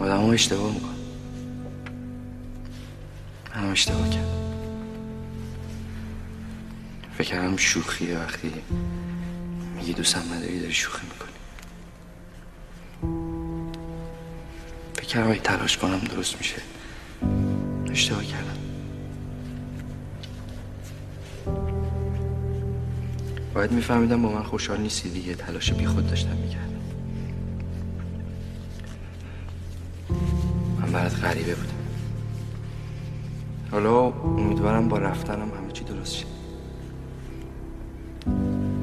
آدم ها اشتباه میکن من اشتباه کردم. فکر کردم شوخیه وقتی میگی دوستم نداری داری شوخی می‌کنی. فکر کردم اگه تلاش کنم درست میشه. اشتباه کردم. باید میفهمیدم با من خوشحال نیستی دیگه. تلاش بی خود داشتم می‌کردم. برات غریبه بودم. حالا امیدوارم با رفتنم همه چی درست شه.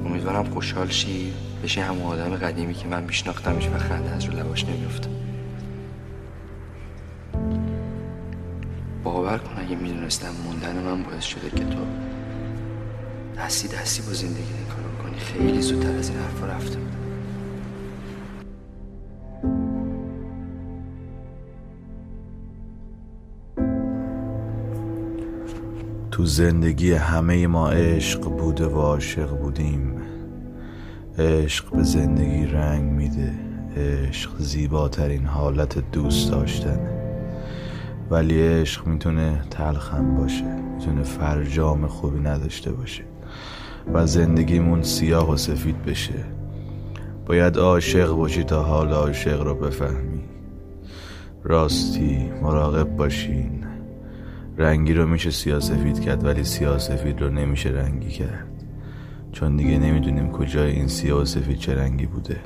امیدوارم خوشحال شی بشی همون آدم قدیمی که من میشناختمش و خنده از رو لباش نمیفته باور کن اگه می‌دونستم موندن من باعث شده که تو دستی دستی با زندگی این کارو خیلی زودتر از این حرفا رفته تو زندگی همه ما عشق بوده و عاشق بودیم. عشق به زندگی رنگ میده. عشق زیباترین حالت دوست داشتنه ولی عشق می‌تونه تلخم باشه. می‌تونه فرجام خوبی نداشته باشه. و زندگیمون سیاه و سفید بشه. باید عاشق باشی تا حال عاشق رو بفهمی. راستی مراقب باشین. رنگی رو میشه سیاه سفید کرد ولی سیاه سفید رو نمیشه رنگی کرد. چون دیگه نمی‌دونیم کجای این سیاه سفید چه رنگی بوده.